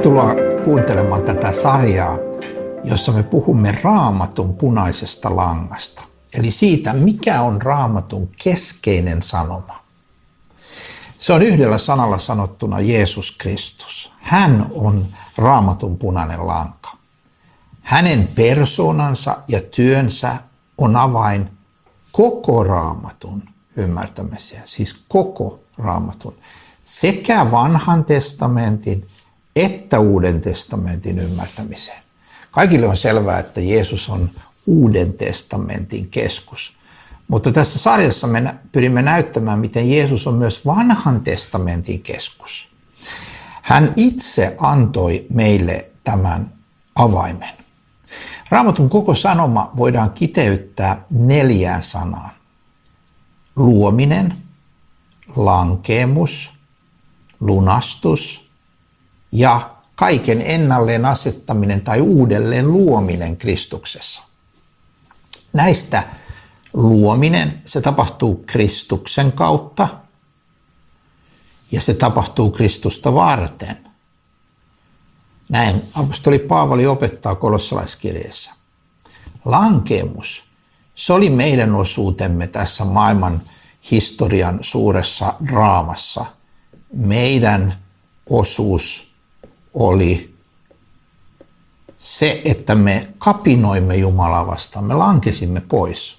Tervetuloa kuuntelemaan tätä sarjaa, jossa me puhumme raamatun punaisesta langasta. Eli siitä, mikä on raamatun keskeinen sanoma. Se on yhdellä sanalla sanottuna Jeesus Kristus. Hän on raamatun punainen lanka. Hänen persoonansa ja työnsä on avain koko raamatun ymmärtämiseen, siis koko raamatun, sekä vanhan testamentin että Uuden testamentin ymmärtämiseen. Kaikille on selvää, että Jeesus on Uuden testamentin keskus. Mutta tässä sarjassa me pyrimme näyttämään, miten Jeesus on myös vanhan testamentin keskus. Hän itse antoi meille tämän avaimen. Raamatun koko sanoma voidaan kiteyttää neljään sanaan. Luominen, lankeemus, lunastus ja kaiken ennalleen asettaminen tai uudelleen luominen Kristuksessa. Näistä luominen, se tapahtuu Kristuksen kautta ja se tapahtuu Kristusta varten. Näin apostoli Paavali opettaa kolossalaiskirjeessä. Lankemus, se oli meidän osuutemme tässä maailman historian suuressa draamassa. Meidän osuus oli se, että me kapinoimme Jumalaa vastaan, me lankesimme pois.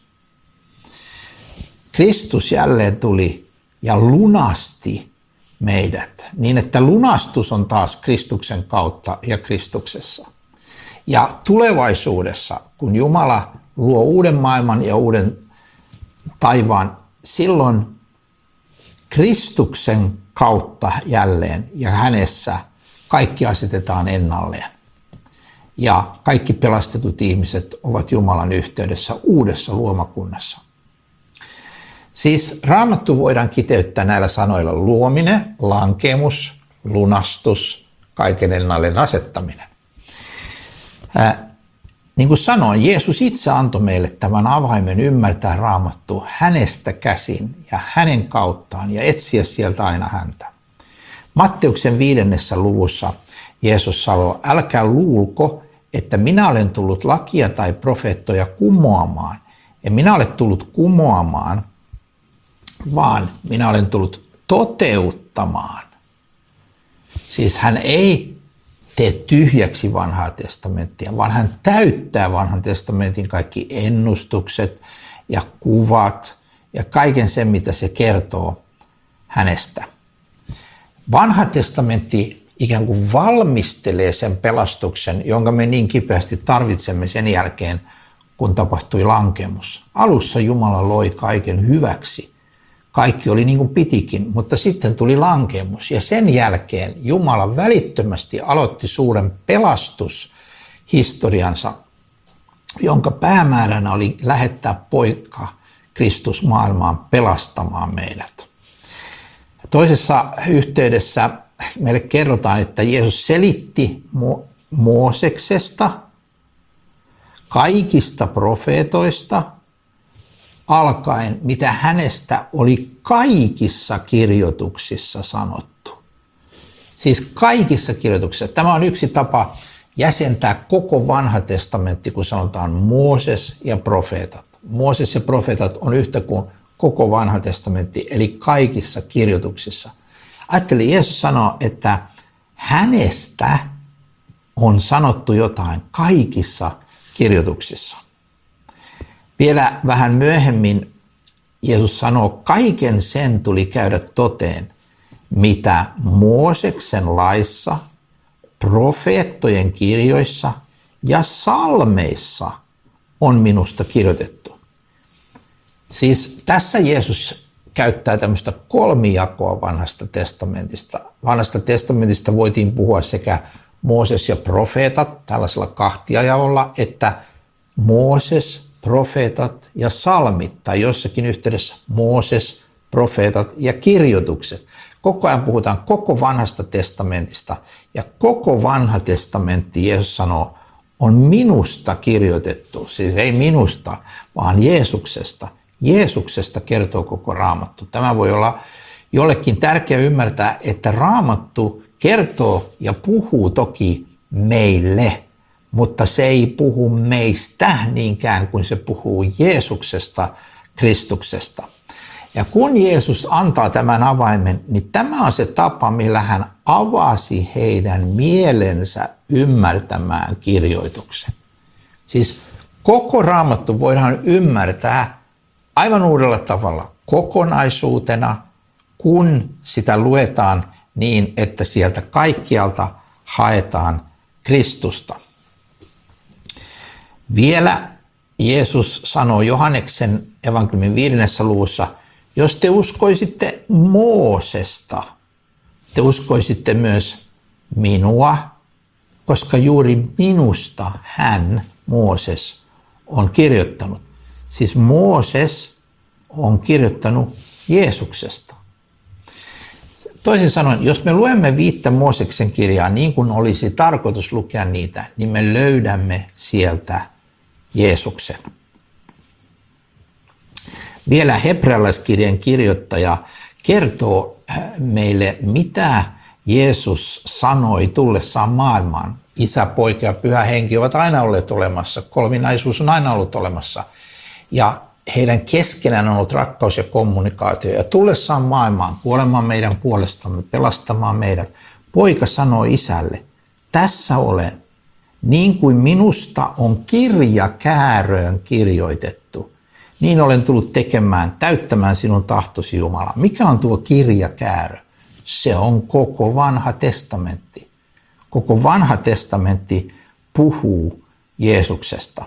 Kristus jälleen tuli ja lunasti meidät, niin että lunastus on taas Kristuksen kautta ja Kristuksessa. Ja tulevaisuudessa, kun Jumala luo uuden maailman ja uuden taivaan, silloin Kristuksen kautta jälleen ja hänessä – kaikki asetetaan ennalleen. Ja kaikki pelastetut ihmiset ovat Jumalan yhteydessä uudessa luomakunnassa. Siis raamattu voidaan kiteyttää näillä sanoilla luominen, lankemus, lunastus, kaiken ennalleen asettaminen. Ää, niin kuin sanoin, Jeesus itse antoi meille tämän avaimen ymmärtää raamattu hänestä käsin ja hänen kauttaan ja etsiä sieltä aina häntä. Matteuksen viidennessä luvussa Jeesus sanoo, älkää luulko, että minä olen tullut lakia tai profeettoja kumoamaan. En minä ole tullut kumoamaan, vaan minä olen tullut toteuttamaan. Siis hän ei tee tyhjäksi vanhaa testamenttia, vaan hän täyttää vanhan testamentin kaikki ennustukset ja kuvat ja kaiken sen, mitä se kertoo hänestä. Vanha testamentti ikään kuin valmistelee sen pelastuksen, jonka me niin kipeästi tarvitsemme sen jälkeen, kun tapahtui lankemus. Alussa Jumala loi kaiken hyväksi. Kaikki oli niin kuin pitikin, mutta sitten tuli lankemus. Ja sen jälkeen Jumala välittömästi aloitti suuren pelastushistoriansa, jonka päämääränä oli lähettää poika Kristus maailmaan pelastamaan meidät. Toisessa yhteydessä meille kerrotaan, että Jeesus selitti Mo- Mooseksesta, kaikista profeetoista alkaen, mitä hänestä oli kaikissa kirjoituksissa sanottu. Siis kaikissa kirjoituksissa. Tämä on yksi tapa jäsentää koko vanha testamentti, kun sanotaan Mooses ja profeetat. Mooses ja profeetat on yhtä kuin koko vanha testamentti, eli kaikissa kirjoituksissa. Ajattelin, Jeesus sanoo, että hänestä on sanottu jotain kaikissa kirjoituksissa. Vielä vähän myöhemmin Jeesus sanoo, kaiken sen tuli käydä toteen, mitä Mooseksen laissa, profeettojen kirjoissa ja salmeissa on minusta kirjoitettu. Siis tässä Jeesus käyttää tämmöistä kolmijakoa vanhasta testamentista. Vanhasta testamentista voitiin puhua sekä Mooses ja profeetat tällaisella kahtiajaolla, että Mooses, profeetat ja salmit, tai jossakin yhteydessä Mooses, profeetat ja kirjoitukset. Koko ajan puhutaan koko vanhasta testamentista, ja koko vanha testamentti, Jeesus sanoo, on minusta kirjoitettu, siis ei minusta, vaan Jeesuksesta – Jeesuksesta kertoo koko raamattu. Tämä voi olla jollekin tärkeä ymmärtää, että raamattu kertoo ja puhuu toki meille, mutta se ei puhu meistä niinkään kuin se puhuu Jeesuksesta, Kristuksesta. Ja kun Jeesus antaa tämän avaimen, niin tämä on se tapa, millä hän avasi heidän mielensä ymmärtämään kirjoituksen. Siis koko raamattu voidaan ymmärtää aivan uudella tavalla kokonaisuutena, kun sitä luetaan niin, että sieltä kaikkialta haetaan Kristusta. Vielä Jeesus sanoo Johanneksen evankeliumin viidennessä luvussa, jos te uskoisitte Moosesta, te uskoisitte myös minua, koska juuri minusta hän, Mooses, on kirjoittanut. Siis Mooses on kirjoittanut Jeesuksesta. Toisin sanoen, jos me luemme viittä Mooseksen kirjaa niin kuin olisi tarkoitus lukea niitä, niin me löydämme sieltä Jeesuksen. Vielä hebrealaiskirjan kirjoittaja kertoo äh, meille, mitä Jeesus sanoi tullessaan maailmaan. Isä, poika ja pyhä henki ovat aina olleet olemassa, kolminaisuus on aina ollut olemassa. Ja heidän keskenään on ollut rakkaus ja kommunikaatio. Ja tullessaan maailmaan, kuolemaan meidän puolestamme, pelastamaan meidät, poika sanoi isälle, tässä olen, niin kuin minusta on kirja kääröön kirjoitettu, niin olen tullut tekemään, täyttämään sinun tahtosi Jumala. Mikä on tuo kirja käärö? Se on koko vanha testamentti. Koko vanha testamentti puhuu Jeesuksesta.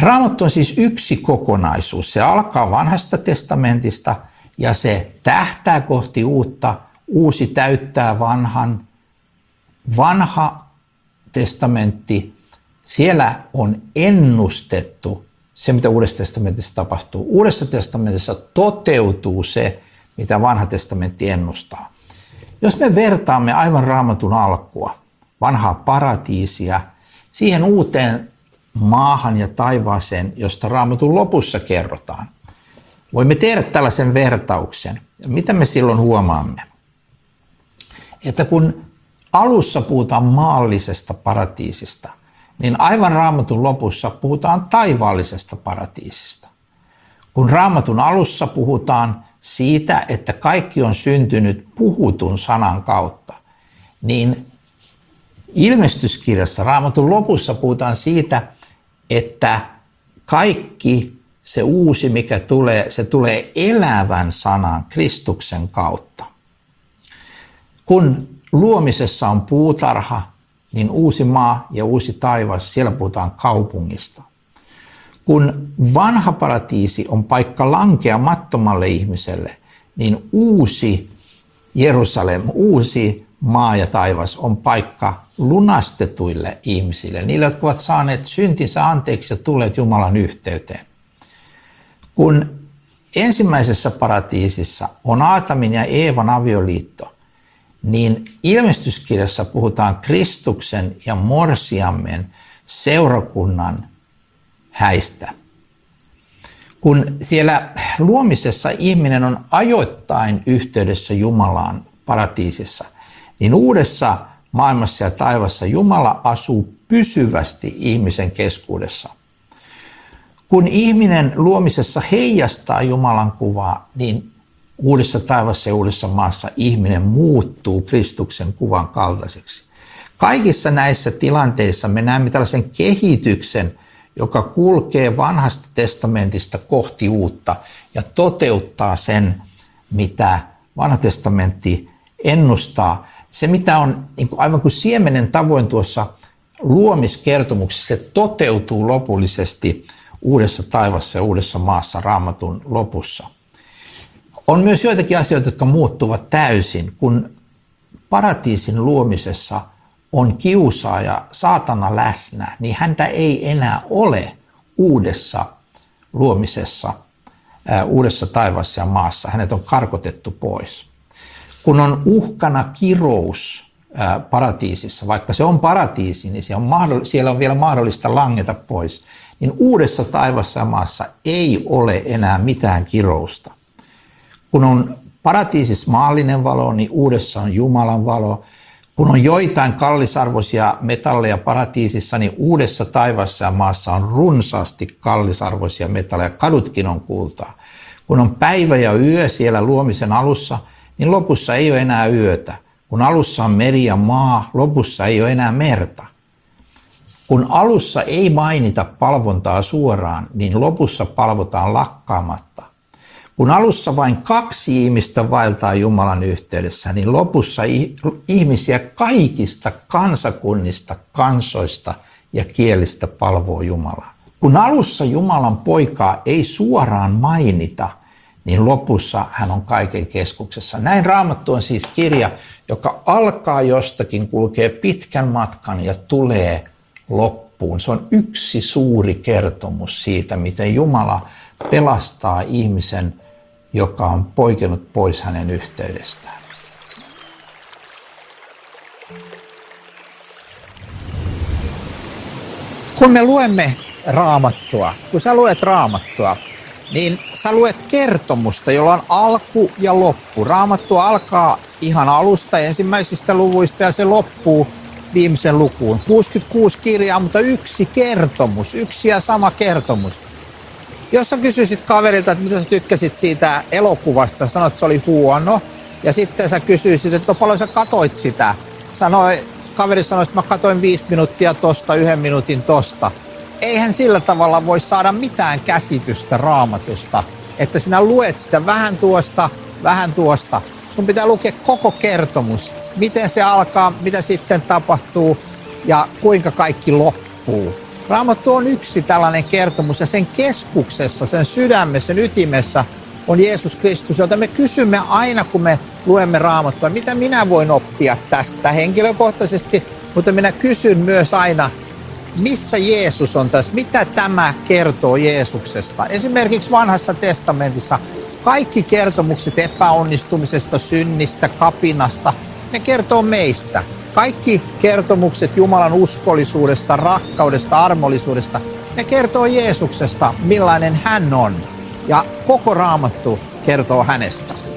Raamattu on siis yksi kokonaisuus. Se alkaa vanhasta testamentista ja se tähtää kohti uutta. Uusi täyttää vanhan. Vanha testamentti, siellä on ennustettu se, mitä Uudessa testamentissa tapahtuu. Uudessa testamentissa toteutuu se, mitä vanha testamentti ennustaa. Jos me vertaamme aivan raamatun alkua, vanhaa paratiisia, siihen uuteen maahan ja taivaaseen, josta raamatun lopussa kerrotaan. Voimme tehdä tällaisen vertauksen. Mitä me silloin huomaamme? Että kun alussa puhutaan maallisesta paratiisista, niin aivan raamatun lopussa puhutaan taivaallisesta paratiisista. Kun raamatun alussa puhutaan siitä, että kaikki on syntynyt puhutun sanan kautta, niin ilmestyskirjassa raamatun lopussa puhutaan siitä, että kaikki se uusi, mikä tulee, se tulee elävän sanan Kristuksen kautta. Kun luomisessa on puutarha, niin uusi maa ja uusi taivas, siellä puhutaan kaupungista. Kun vanha paratiisi on paikka lankeamattomalle ihmiselle, niin uusi Jerusalem, uusi maa ja taivas on paikka lunastetuille ihmisille, niille, jotka ovat saaneet syntinsä anteeksi ja tulleet Jumalan yhteyteen. Kun ensimmäisessä paratiisissa on Aatamin ja Eevan avioliitto, niin ilmestyskirjassa puhutaan Kristuksen ja Morsiammen seurakunnan häistä. Kun siellä luomisessa ihminen on ajoittain yhteydessä Jumalaan paratiisissa, niin uudessa maailmassa ja taivassa Jumala asuu pysyvästi ihmisen keskuudessa. Kun ihminen luomisessa heijastaa Jumalan kuvaa, niin uudessa taivassa ja uudessa maassa ihminen muuttuu Kristuksen kuvan kaltaiseksi. Kaikissa näissä tilanteissa me näemme tällaisen kehityksen, joka kulkee vanhasta testamentista kohti uutta ja toteuttaa sen, mitä vanha testamentti ennustaa se, mitä on niin kuin aivan kuin siemenen tavoin tuossa luomiskertomuksessa, se toteutuu lopullisesti uudessa taivassa ja uudessa maassa raamatun lopussa. On myös joitakin asioita, jotka muuttuvat täysin, kun paratiisin luomisessa on kiusaaja, saatana läsnä, niin häntä ei enää ole uudessa luomisessa, uudessa taivassa ja maassa. Hänet on karkotettu pois kun on uhkana kirous paratiisissa, vaikka se on paratiisi, niin se on siellä on vielä mahdollista langeta pois, niin uudessa taivassa maassa ei ole enää mitään kirousta. Kun on paratiisissa maallinen valo, niin uudessa on Jumalan valo. Kun on joitain kallisarvoisia metalleja paratiisissa, niin uudessa taivassa ja maassa on runsaasti kallisarvoisia metalleja. Kadutkin on kultaa. Kun on päivä ja yö siellä luomisen alussa, niin lopussa ei ole enää yötä. Kun alussa on meri ja maa, lopussa ei ole enää merta. Kun alussa ei mainita palvontaa suoraan, niin lopussa palvotaan lakkaamatta. Kun alussa vain kaksi ihmistä vaeltaa Jumalan yhteydessä, niin lopussa ihmisiä kaikista kansakunnista, kansoista ja kielistä palvoo Jumalaa. Kun alussa Jumalan poikaa ei suoraan mainita, niin lopussa hän on kaiken keskuksessa. Näin Raamattu on siis kirja, joka alkaa jostakin, kulkee pitkän matkan ja tulee loppuun. Se on yksi suuri kertomus siitä, miten Jumala pelastaa ihmisen, joka on poikennut pois hänen yhteydestään. Kun me luemme raamattua, kun sä luet raamattua, niin sä luet kertomusta, jolla on alku ja loppu. Raamattu alkaa ihan alusta ensimmäisistä luvuista ja se loppuu viimeisen lukuun. 66 kirjaa, mutta yksi kertomus, yksi ja sama kertomus. Jos sä kysyisit kaverilta, että mitä sä tykkäsit siitä elokuvasta, sä sanoit, että se oli huono, ja sitten sä kysyisit, että no paljon sä katoit sitä. Sanoi, kaveri sanoi, että mä katoin viisi minuuttia tosta, yhden minuutin tosta. Eihän sillä tavalla voi saada mitään käsitystä raamatusta, että sinä luet sitä vähän tuosta, vähän tuosta. Sun pitää lukea koko kertomus miten se alkaa, mitä sitten tapahtuu ja kuinka kaikki loppuu. Raamattu on yksi tällainen kertomus ja sen keskuksessa, sen sydämessä, sen ytimessä on Jeesus Kristus, jota me kysymme aina, kun me luemme Raamattua, mitä minä voin oppia tästä henkilökohtaisesti, mutta minä kysyn myös aina, missä Jeesus on tässä, mitä tämä kertoo Jeesuksesta. Esimerkiksi vanhassa testamentissa kaikki kertomukset epäonnistumisesta, synnistä, kapinasta – ne kertoo meistä. Kaikki kertomukset Jumalan uskollisuudesta, rakkaudesta, armollisuudesta, ne kertoo Jeesuksesta, millainen hän on. Ja koko raamattu kertoo hänestä.